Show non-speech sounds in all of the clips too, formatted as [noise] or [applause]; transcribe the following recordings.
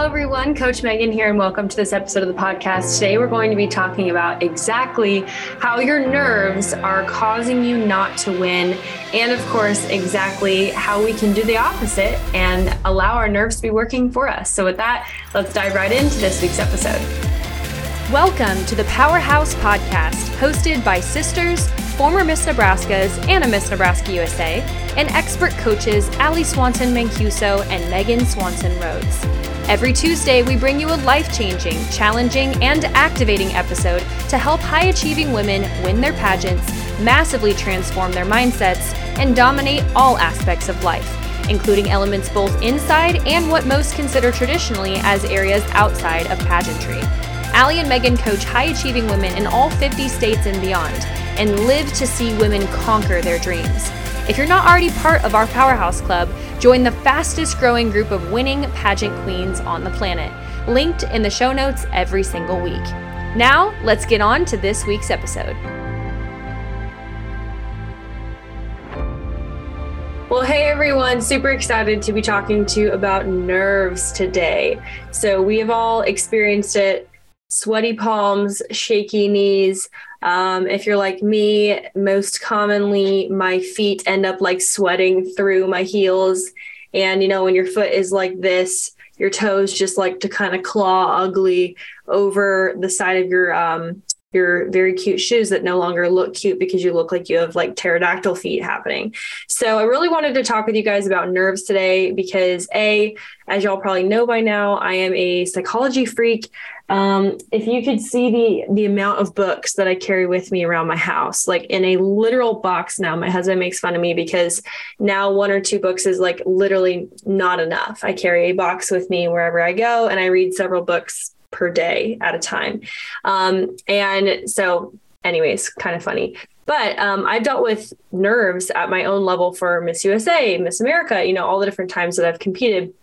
Hello, everyone. Coach Megan here, and welcome to this episode of the podcast. Today, we're going to be talking about exactly how your nerves are causing you not to win, and of course, exactly how we can do the opposite and allow our nerves to be working for us. So, with that, let's dive right into this week's episode. Welcome to the Powerhouse Podcast, hosted by sisters, former Miss Nebraskas and a Miss Nebraska USA, and expert coaches Allie Swanson Mancuso and Megan Swanson Rhodes. Every Tuesday, we bring you a life changing, challenging, and activating episode to help high achieving women win their pageants, massively transform their mindsets, and dominate all aspects of life, including elements both inside and what most consider traditionally as areas outside of pageantry. Allie and Megan coach high achieving women in all 50 states and beyond, and live to see women conquer their dreams. If you're not already part of our Powerhouse Club, join the fastest growing group of winning pageant queens on the planet, linked in the show notes every single week. Now, let's get on to this week's episode. Well, hey everyone, super excited to be talking to you about nerves today. So, we have all experienced it sweaty palms, shaky knees, um, if you're like me, most commonly my feet end up like sweating through my heels. And, you know, when your foot is like this, your toes just like to kind of claw ugly over the side of your um, your very cute shoes that no longer look cute because you look like you have like pterodactyl feet happening. So I really wanted to talk with you guys about nerves today because a, as y'all probably know by now, I am a psychology freak. Um, if you could see the the amount of books that I carry with me around my house, like in a literal box now, my husband makes fun of me because now one or two books is like literally not enough. I carry a box with me wherever I go, and I read several books per day at a time. Um, and so, anyways, kind of funny. But um, I've dealt with nerves at my own level for Miss USA, Miss America, you know, all the different times that I've competed.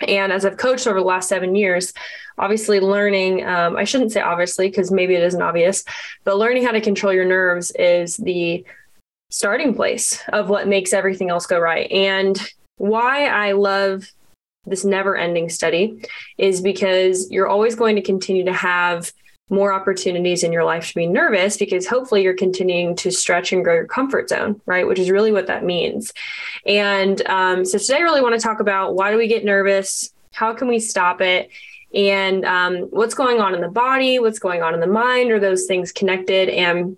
And as I've coached over the last seven years, obviously learning, um, I shouldn't say obviously, because maybe it isn't obvious, but learning how to control your nerves is the starting place of what makes everything else go right. And why I love this never ending study is because you're always going to continue to have more opportunities in your life to be nervous because hopefully you're continuing to stretch and grow your comfort zone, right? Which is really what that means. And um, so today, I really want to talk about why do we get nervous? How can we stop it? And um, what's going on in the body? What's going on in the mind? Are those things connected? And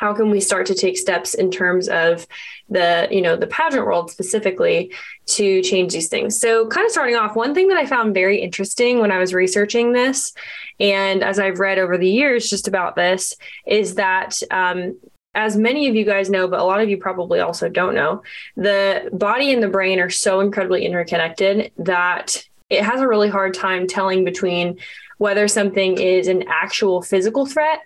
how can we start to take steps in terms of the you know the pageant world specifically to change these things? So kind of starting off one thing that i found very interesting when i was researching this and as i've read over the years just about this is that um, as many of you guys know, but a lot of you probably also don't know, the body and the brain are so incredibly interconnected that it has a really hard time telling between whether something is an actual physical threat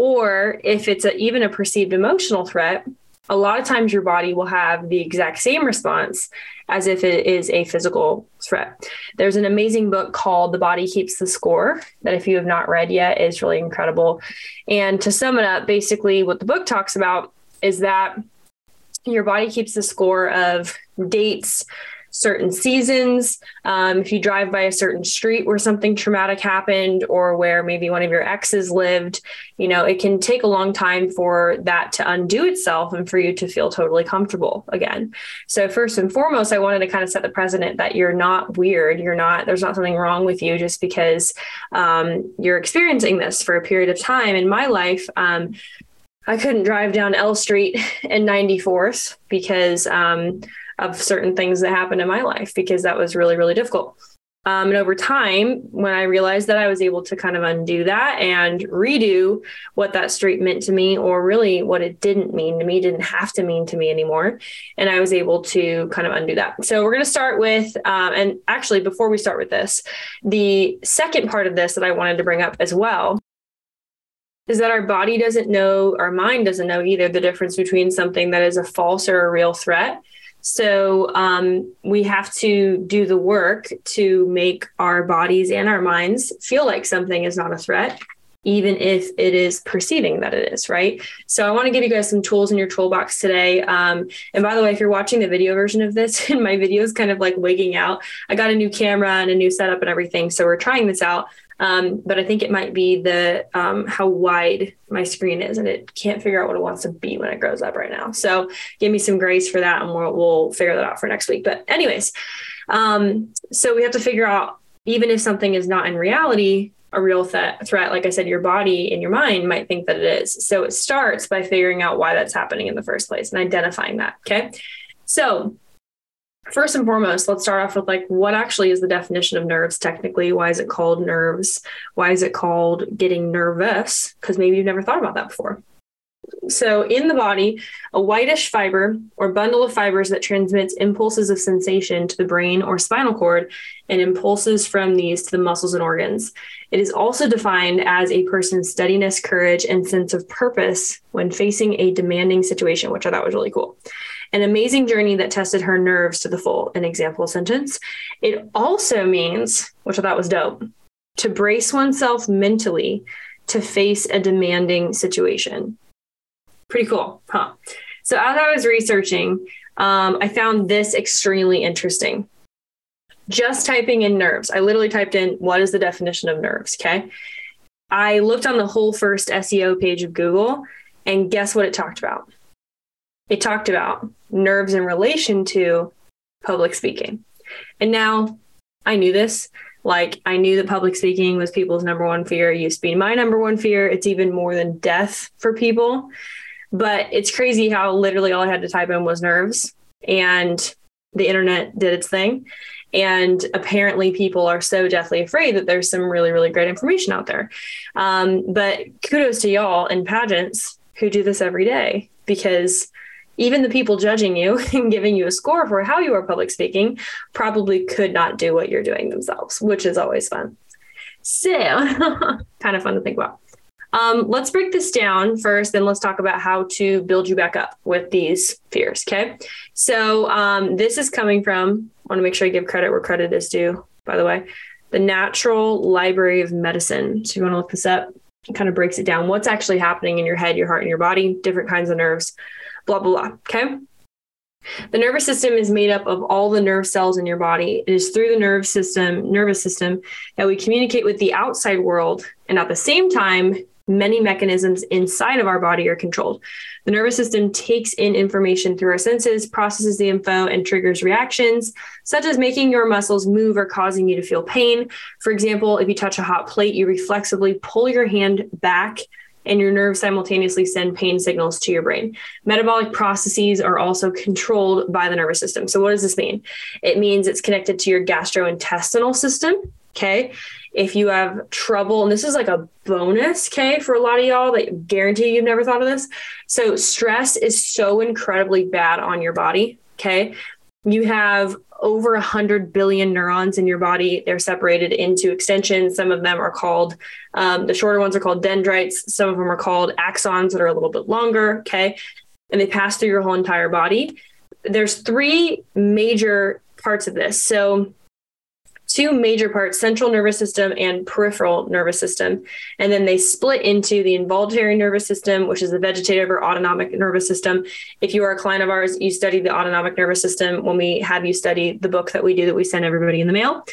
or if it's a, even a perceived emotional threat, a lot of times your body will have the exact same response as if it is a physical threat. There's an amazing book called The Body Keeps the Score that, if you have not read yet, is really incredible. And to sum it up, basically, what the book talks about is that your body keeps the score of dates, certain seasons. Um, if you drive by a certain street where something traumatic happened or where maybe one of your exes lived, you know, it can take a long time for that to undo itself and for you to feel totally comfortable again. So, first and foremost, I wanted to kind of set the precedent that you're not weird. You're not, there's not something wrong with you just because um, you're experiencing this for a period of time. In my life, um, I couldn't drive down L Street [laughs] in 94th because um, of certain things that happened in my life because that was really, really difficult. Um, and over time, when I realized that I was able to kind of undo that and redo what that street meant to me, or really what it didn't mean to me, didn't have to mean to me anymore. And I was able to kind of undo that. So we're going to start with, um, and actually, before we start with this, the second part of this that I wanted to bring up as well is that our body doesn't know, our mind doesn't know either the difference between something that is a false or a real threat so um, we have to do the work to make our bodies and our minds feel like something is not a threat even if it is perceiving that it is, right? So I want to give you guys some tools in your toolbox today. Um, and by the way, if you're watching the video version of this [laughs] and my video is kind of like wigging out, I got a new camera and a new setup and everything. So we're trying this out. Um, but I think it might be the um, how wide my screen is, and it can't figure out what it wants to be when it grows up right now. So give me some grace for that, and we'll, we'll figure that out for next week. But anyways, um, so we have to figure out even if something is not in reality, a real th- threat, like I said, your body and your mind might think that it is. So it starts by figuring out why that's happening in the first place and identifying that. Okay. So, first and foremost, let's start off with like what actually is the definition of nerves technically? Why is it called nerves? Why is it called getting nervous? Because maybe you've never thought about that before. So, in the body, a whitish fiber or bundle of fibers that transmits impulses of sensation to the brain or spinal cord and impulses from these to the muscles and organs. It is also defined as a person's steadiness, courage, and sense of purpose when facing a demanding situation, which I thought was really cool. An amazing journey that tested her nerves to the full, an example sentence. It also means, which I thought was dope, to brace oneself mentally to face a demanding situation. Pretty cool, huh? So, as I was researching, um, I found this extremely interesting just typing in nerves. I literally typed in what is the definition of nerves, okay? I looked on the whole first SEO page of Google and guess what it talked about? It talked about nerves in relation to public speaking. And now I knew this. Like I knew that public speaking was people's number one fear. It used to be my number one fear. It's even more than death for people. But it's crazy how literally all I had to type in was nerves and the internet did its thing. And apparently, people are so deathly afraid that there's some really, really great information out there. Um, but kudos to y'all in pageants who do this every day because even the people judging you [laughs] and giving you a score for how you are public speaking probably could not do what you're doing themselves, which is always fun. So, [laughs] kind of fun to think about. Um, let's break this down first, then let's talk about how to build you back up with these fears. Okay. So, um, this is coming from, I want to make sure I give credit where credit is due, by the way, the National Library of Medicine. So, you want to look this up? It kind of breaks it down what's actually happening in your head, your heart, and your body, different kinds of nerves, blah, blah, blah. Okay. The nervous system is made up of all the nerve cells in your body. It is through the nerve system, nervous system, that we communicate with the outside world. And at the same time, many mechanisms inside of our body are controlled. The nervous system takes in information through our senses, processes the info, and triggers reactions, such as making your muscles move or causing you to feel pain. For example, if you touch a hot plate, you reflexively pull your hand back and your nerves simultaneously send pain signals to your brain. Metabolic processes are also controlled by the nervous system. So, what does this mean? It means it's connected to your gastrointestinal system. Okay if you have trouble, and this is like a bonus, okay, for a lot of y'all that guarantee you've never thought of this. So, stress is so incredibly bad on your body, okay? You have over 100 billion neurons in your body. They're separated into extensions. Some of them are called, um, the shorter ones are called dendrites. Some of them are called axons that are a little bit longer, okay? And they pass through your whole entire body. There's three major parts of this. So, two major parts central nervous system and peripheral nervous system. And then they split into the involuntary nervous system, which is the vegetative or autonomic nervous system. If you are a client of ours, you study the autonomic nervous system when we have you study the book that we do that we send everybody in the mail.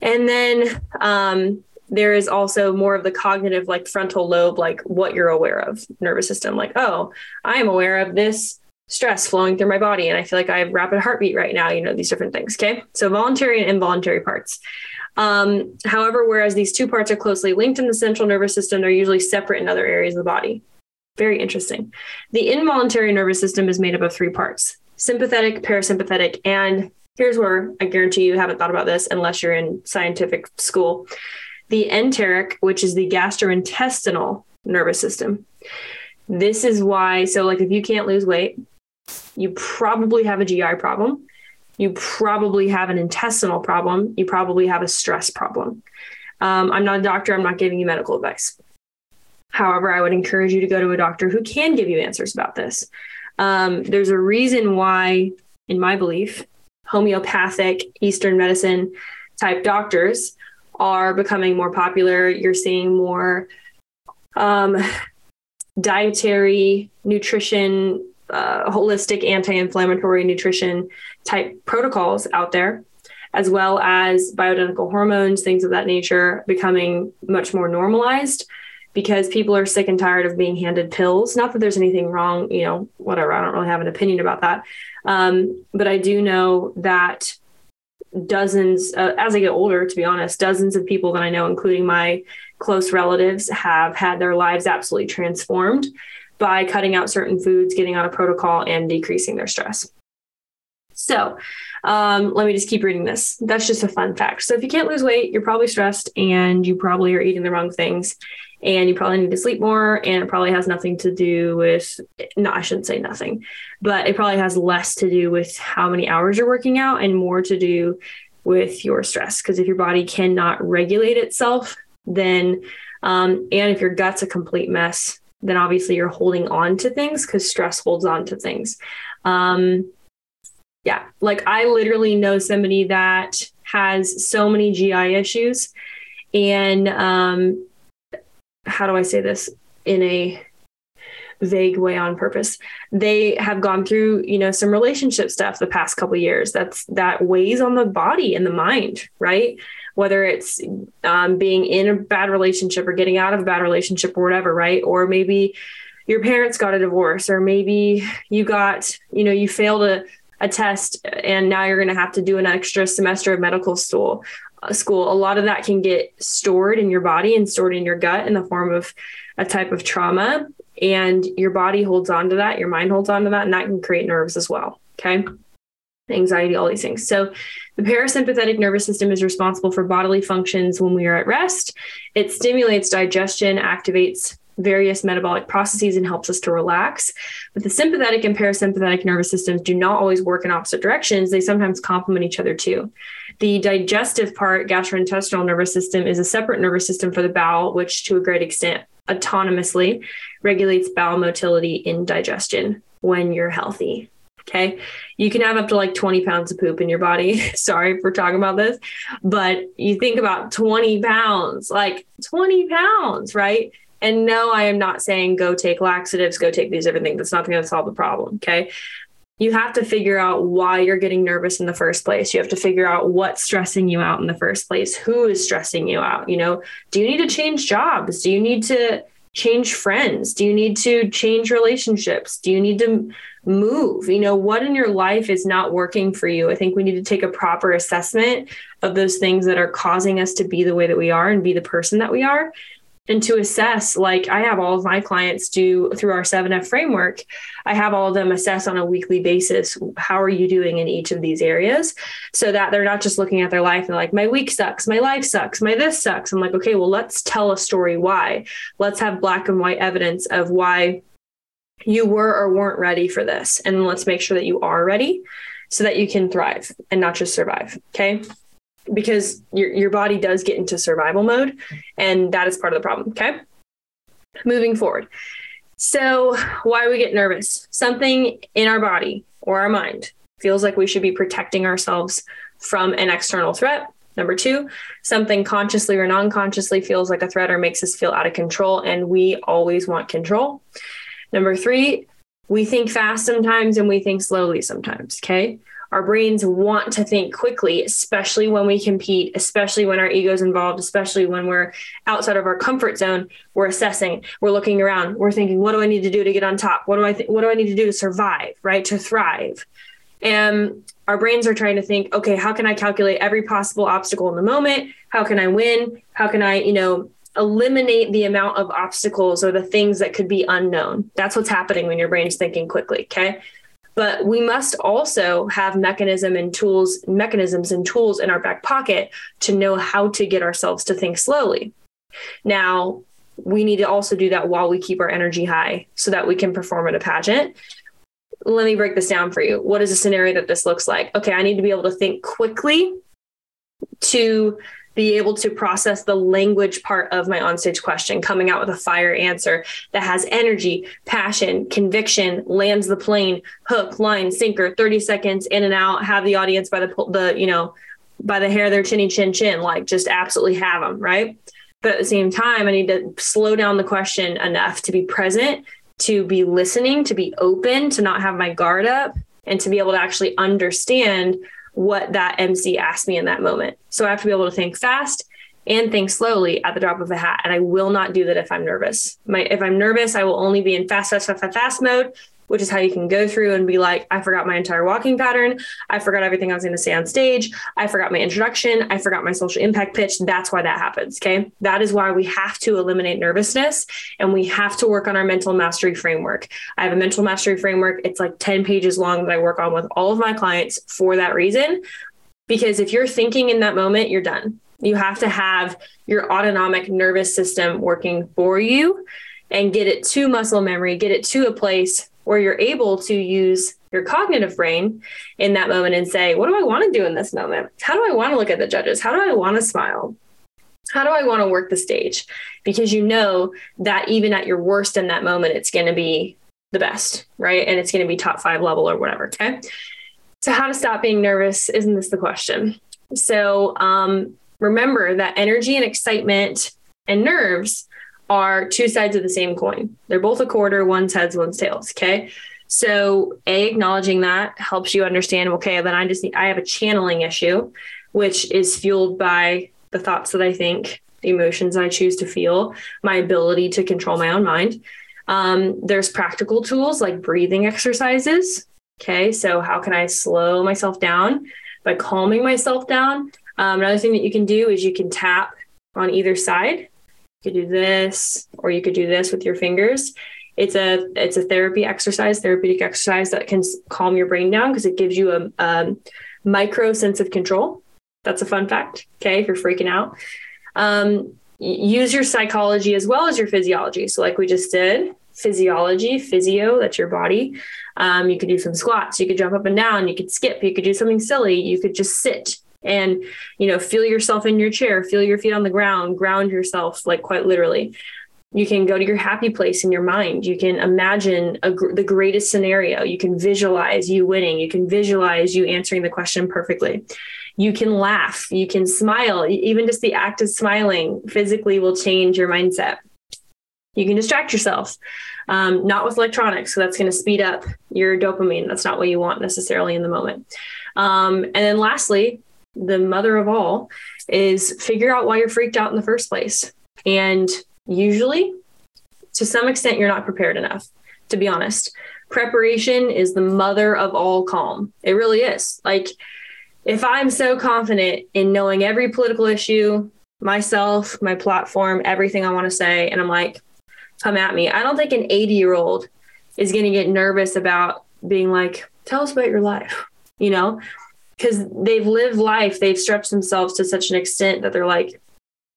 And then um, there is also more of the cognitive, like frontal lobe, like what you're aware of nervous system, like, oh, I am aware of this stress flowing through my body and I feel like I have rapid heartbeat right now, you know, these different things. Okay. So voluntary and involuntary parts. Um, however, whereas these two parts are closely linked in the central nervous system, they're usually separate in other areas of the body. Very interesting. The involuntary nervous system is made up of three parts sympathetic, parasympathetic, and here's where I guarantee you haven't thought about this unless you're in scientific school the enteric, which is the gastrointestinal nervous system. This is why, so like if you can't lose weight, you probably have a GI problem. You probably have an intestinal problem. You probably have a stress problem. Um, I'm not a doctor. I'm not giving you medical advice. However, I would encourage you to go to a doctor who can give you answers about this. Um, there's a reason why, in my belief, homeopathic Eastern medicine type doctors are becoming more popular. You're seeing more um, dietary, nutrition, uh, holistic anti inflammatory nutrition type protocols out there, as well as bioidentical hormones, things of that nature, becoming much more normalized because people are sick and tired of being handed pills. Not that there's anything wrong, you know, whatever. I don't really have an opinion about that. Um, but I do know that dozens, uh, as I get older, to be honest, dozens of people that I know, including my close relatives, have had their lives absolutely transformed by cutting out certain foods, getting on a protocol, and decreasing their stress. So, um, let me just keep reading this. That's just a fun fact. So, if you can't lose weight, you're probably stressed and you probably are eating the wrong things and you probably need to sleep more and it probably has nothing to do with no i shouldn't say nothing but it probably has less to do with how many hours you're working out and more to do with your stress because if your body cannot regulate itself then um, and if your gut's a complete mess then obviously you're holding on to things because stress holds on to things. Um, yeah like i literally know somebody that has so many gi issues and um, how do I say this in a vague way on purpose. They have gone through you know some relationship stuff the past couple years that's that weighs on the body and the mind right? Whether it's um, being in a bad relationship or getting out of a bad relationship or whatever right? Or maybe your parents got a divorce or maybe you got you know you failed a, a test and now you're going to have to do an extra semester of medical school school, a lot of that can get stored in your body and stored in your gut in the form of a type of trauma. And your body holds on to that, your mind holds on to that, and that can create nerves as well. Okay. Anxiety, all these things. So, the parasympathetic nervous system is responsible for bodily functions when we are at rest. It stimulates digestion, activates various metabolic processes and helps us to relax. But the sympathetic and parasympathetic nervous systems do not always work in opposite directions. They sometimes complement each other too. The digestive part, gastrointestinal nervous system, is a separate nervous system for the bowel, which to a great extent autonomously regulates bowel motility in digestion when you're healthy. Okay. You can have up to like 20 pounds of poop in your body. [laughs] Sorry for talking about this, but you think about 20 pounds, like 20 pounds, right? And no, I am not saying go take laxatives, go take these things. That's not going to solve the problem. Okay you have to figure out why you're getting nervous in the first place. You have to figure out what's stressing you out in the first place. Who is stressing you out? You know, do you need to change jobs? Do you need to change friends? Do you need to change relationships? Do you need to move? You know, what in your life is not working for you? I think we need to take a proper assessment of those things that are causing us to be the way that we are and be the person that we are and to assess like i have all of my clients do through our 7f framework. I have all of them assess on a weekly basis how are you doing in each of these areas? So that they're not just looking at their life and like my week sucks my life sucks my this sucks. I'm like okay well let's tell a story why. Let's have black and white evidence of why you were or weren't ready for this and let's make sure that you are ready so that you can thrive and not just survive. Okay because your your body does get into survival mode and that is part of the problem okay? Moving forward. So why we get nervous? Something in our body or our mind feels like we should be protecting ourselves from an external threat. Number two something consciously or non-consciously feels like a threat or makes us feel out of control and we always want control. Number three we think fast sometimes and we think slowly sometimes okay our brains want to think quickly, especially when we compete, especially when our ego's involved, especially when we're outside of our comfort zone. We're assessing, we're looking around, we're thinking, what do I need to do to get on top? What do I th- what do I need to do to survive, right? To thrive. And our brains are trying to think, okay, how can I calculate every possible obstacle in the moment? How can I win? How can I, you know, eliminate the amount of obstacles or the things that could be unknown? That's what's happening when your brain's thinking quickly. Okay but we must also have mechanism and tools mechanisms and tools in our back pocket to know how to get ourselves to think slowly. Now we need to also do that while we keep our energy high so that we can perform at a pageant. Let me break this down for you. What is a scenario that this looks like? Okay i need to be able to think quickly to be able to process the language part of my onstage question, coming out with a fire answer that has energy, passion, conviction, lands the plane, hook, line, sinker, 30 seconds in and out, have the audience by the, the you know, by the hair of their chinny chin chin, like just absolutely have them, right? But at the same time, I need to slow down the question enough to be present, to be listening, to be open, to not have my guard up, and to be able to actually understand what that MC asked me in that moment. So I have to be able to think fast and think slowly at the drop of a hat. And I will not do that if I'm nervous. My if I'm nervous, I will only be in fast, fast, fast, fast, fast mode which is how you can go through and be like, I forgot my entire walking pattern. I forgot everything I was going to say on stage. I forgot my introduction. I forgot my social impact pitch. That's why that happens. Okay. That is why we have to eliminate nervousness and we have to work on our mental mastery framework. I have a mental mastery framework. It's like 10 pages long that I work on with all of my clients for that reason. Because if you're thinking in that moment, you're done. You have to have your autonomic nervous system working for you and get it to muscle memory, get it to a place where you're able to use your cognitive brain in that moment and say, what do I want to do in this moment? How do I want to look at the judges? How do I want to smile? How do I want to work the stage? Because you know that even at your worst in that moment, it's going to be the best, right? And it's going to be top five level or whatever. Okay. So, how to stop being nervous? Isn't this the question? So, um, remember that energy and excitement and nerves are two sides of the same coin. They're both a quarter, one's heads, one's tails. Okay. So a acknowledging that helps you understand, okay, then I just need I have a channeling issue, which is fueled by the thoughts that I think, the emotions I choose to feel, my ability to control my own mind. Um, there's practical tools like breathing exercises. Okay. So how can I slow myself down by calming myself down? Um, another thing that you can do is you can tap on either side you could do this or you could do this with your fingers. It's a it's a therapy exercise therapeutic exercise that can calm your brain down because it gives you a, micro sense of control. That's a fun fact okay if you're freaking out. Um, use your psychology as well as your physiology. So like we just did physiology physio that's your body. Um, you could do some squats you could jump up and down you could skip you could do something silly you could just sit and you know feel yourself in your chair feel your feet on the ground ground yourself like quite literally. You can go to your happy place in your mind. You can imagine the greatest scenario. You can visualize you winning. You can visualize you answering the question perfectly. You can laugh. You can smile. Even just the act of smiling physically will change your mindset. You can distract yourself um, not with electronics so that's going to speed up your dopamine. That's not what you want necessarily in the moment. Um, and then lastly the mother of all is figure out why you're freaked out in the first place. And usually, to some extent, you're not prepared enough, to be honest. Preparation is the mother of all calm. It really is. Like, if I'm so confident in knowing every political issue, myself, my platform, everything I want to say, and I'm like, come at me. I don't think an 80 year old is going to get nervous about being like, tell us about your life. You know, because they've lived life, they've stretched themselves to such an extent that they're like,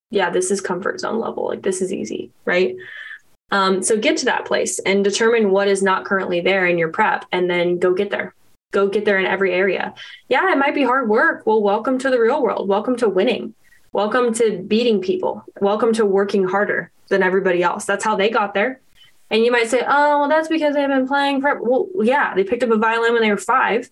yeah, this is comfort zone level. Like this is easy, right? Um, so get to that place and determine what is not currently there in your prep and then go get there. Go get there in every area. Yeah, it might be hard work. Well, welcome to the real world. Welcome to winning. Welcome to beating people. Welcome to working harder than everybody else. That's how they got there. And you might say, oh, well, that's because they've been playing for, well, yeah, they picked up a violin when they were five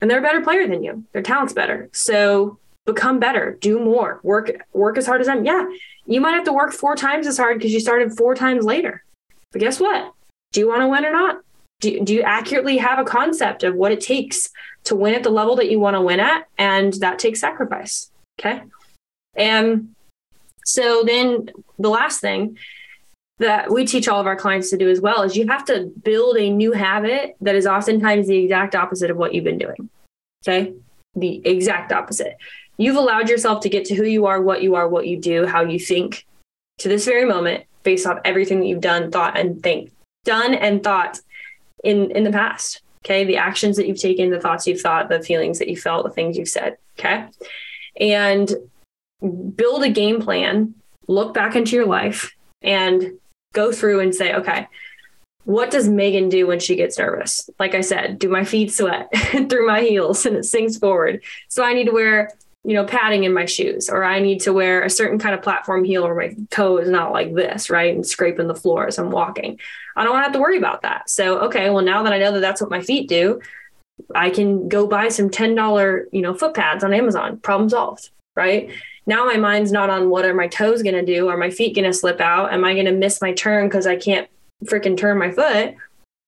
and they're a better player than you. Their talent's better. So become better, do more, work work as hard as them. Yeah, you might have to work four times as hard because you started four times later. But guess what? Do you want to win or not? Do, do you accurately have a concept of what it takes to win at the level that you want to win at? And that takes sacrifice. Okay. And so then the last thing that we teach all of our clients to do as well is you have to build a new habit that is oftentimes the exact opposite of what you've been doing. Okay. The exact opposite. You've allowed yourself to get to who you are, what you are, what you do, how you think to this very moment based off everything that you've done, thought, and think, done and thought in, in the past. Okay. The actions that you've taken, the thoughts you've thought, the feelings that you felt, the things you've said. Okay. And build a game plan, look back into your life and go through and say, okay, what does Megan do when she gets nervous? Like I said, do my feet sweat [laughs] through my heels and it sinks forward? So I need to wear, you know, padding in my shoes, or I need to wear a certain kind of platform heel where my toe is not like this, right? And scraping the floor as I'm walking. I don't want to have to worry about that. So, okay, well, now that I know that that's what my feet do, I can go buy some $10, you know, foot pads on Amazon. Problem solved, right? Now my mind's not on what are my toes going to do? Are my feet going to slip out? Am I going to miss my turn because I can't freaking turn my foot?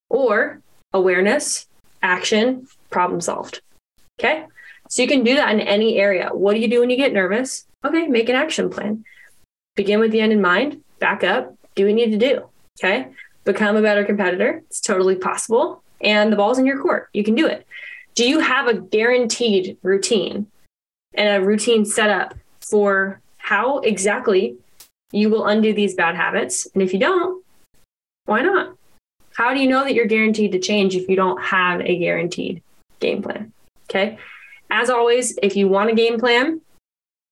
Or awareness, action, problem solved. Okay. So you can do that in any area. What do you do when you get nervous? Okay, make an action plan. Begin with the end in mind, back up, do what you need to do. Okay. Become a better competitor. It's totally possible. And the ball's in your court. You can do it. Do you have a guaranteed routine and a routine set up for how exactly you will undo these bad habits? And if you don't, why not? How do you know that you're guaranteed to change if you don't have a guaranteed game plan? Okay. As always, if you want a game plan,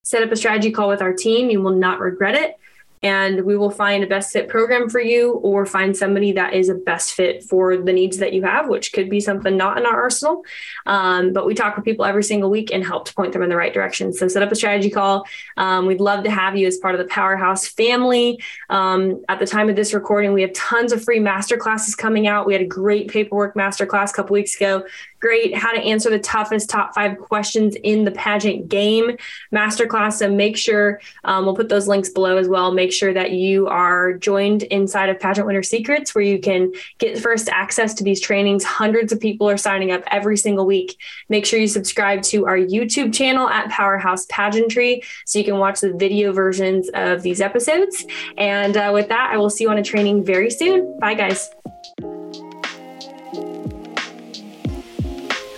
set up a strategy call with our team. You will not regret it and we will find a best fit program for you or find somebody that is a best fit for the needs that you have, which could be something not in our arsenal. Um, but we talk with people every single week and help to point them in the right direction. So set up a strategy call. Um, we'd love to have you as part of the Powerhouse family. Um, at the time of this recording, we have tons of free master classes coming out. We had a great paperwork master class a couple weeks ago great how to answer the toughest top five questions in the pageant game masterclass. So make sure um, we'll put those links below as well. Make sure that you are joined inside of Pageant Winner Secrets, where you can get first access to these trainings. Hundreds of people are signing up every single week. Make sure you subscribe to our YouTube channel at Powerhouse Pageantry so you can watch the video versions of these episodes. And uh, with that, I will see you on a training very soon. Bye, guys.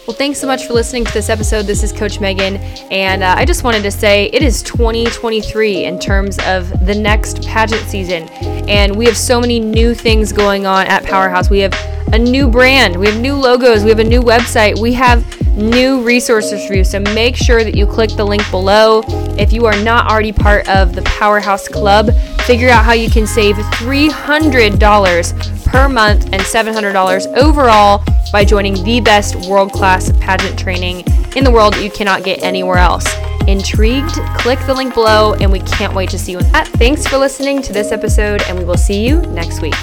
Well, thanks so much for listening to this episode. This is Coach Megan, and uh, I just wanted to say it is 2023 in terms of the next pageant season, and we have so many new things going on at Powerhouse. We have a new brand, we have new logos, we have a new website, we have new resources for you. So make sure that you click the link below. If you are not already part of the Powerhouse Club, figure out how you can save $300 per month and $700 overall by joining the best world class pageant training in the world that you cannot get anywhere else. Intrigued? Click the link below, and we can't wait to see you in that. Thanks for listening to this episode, and we will see you next week.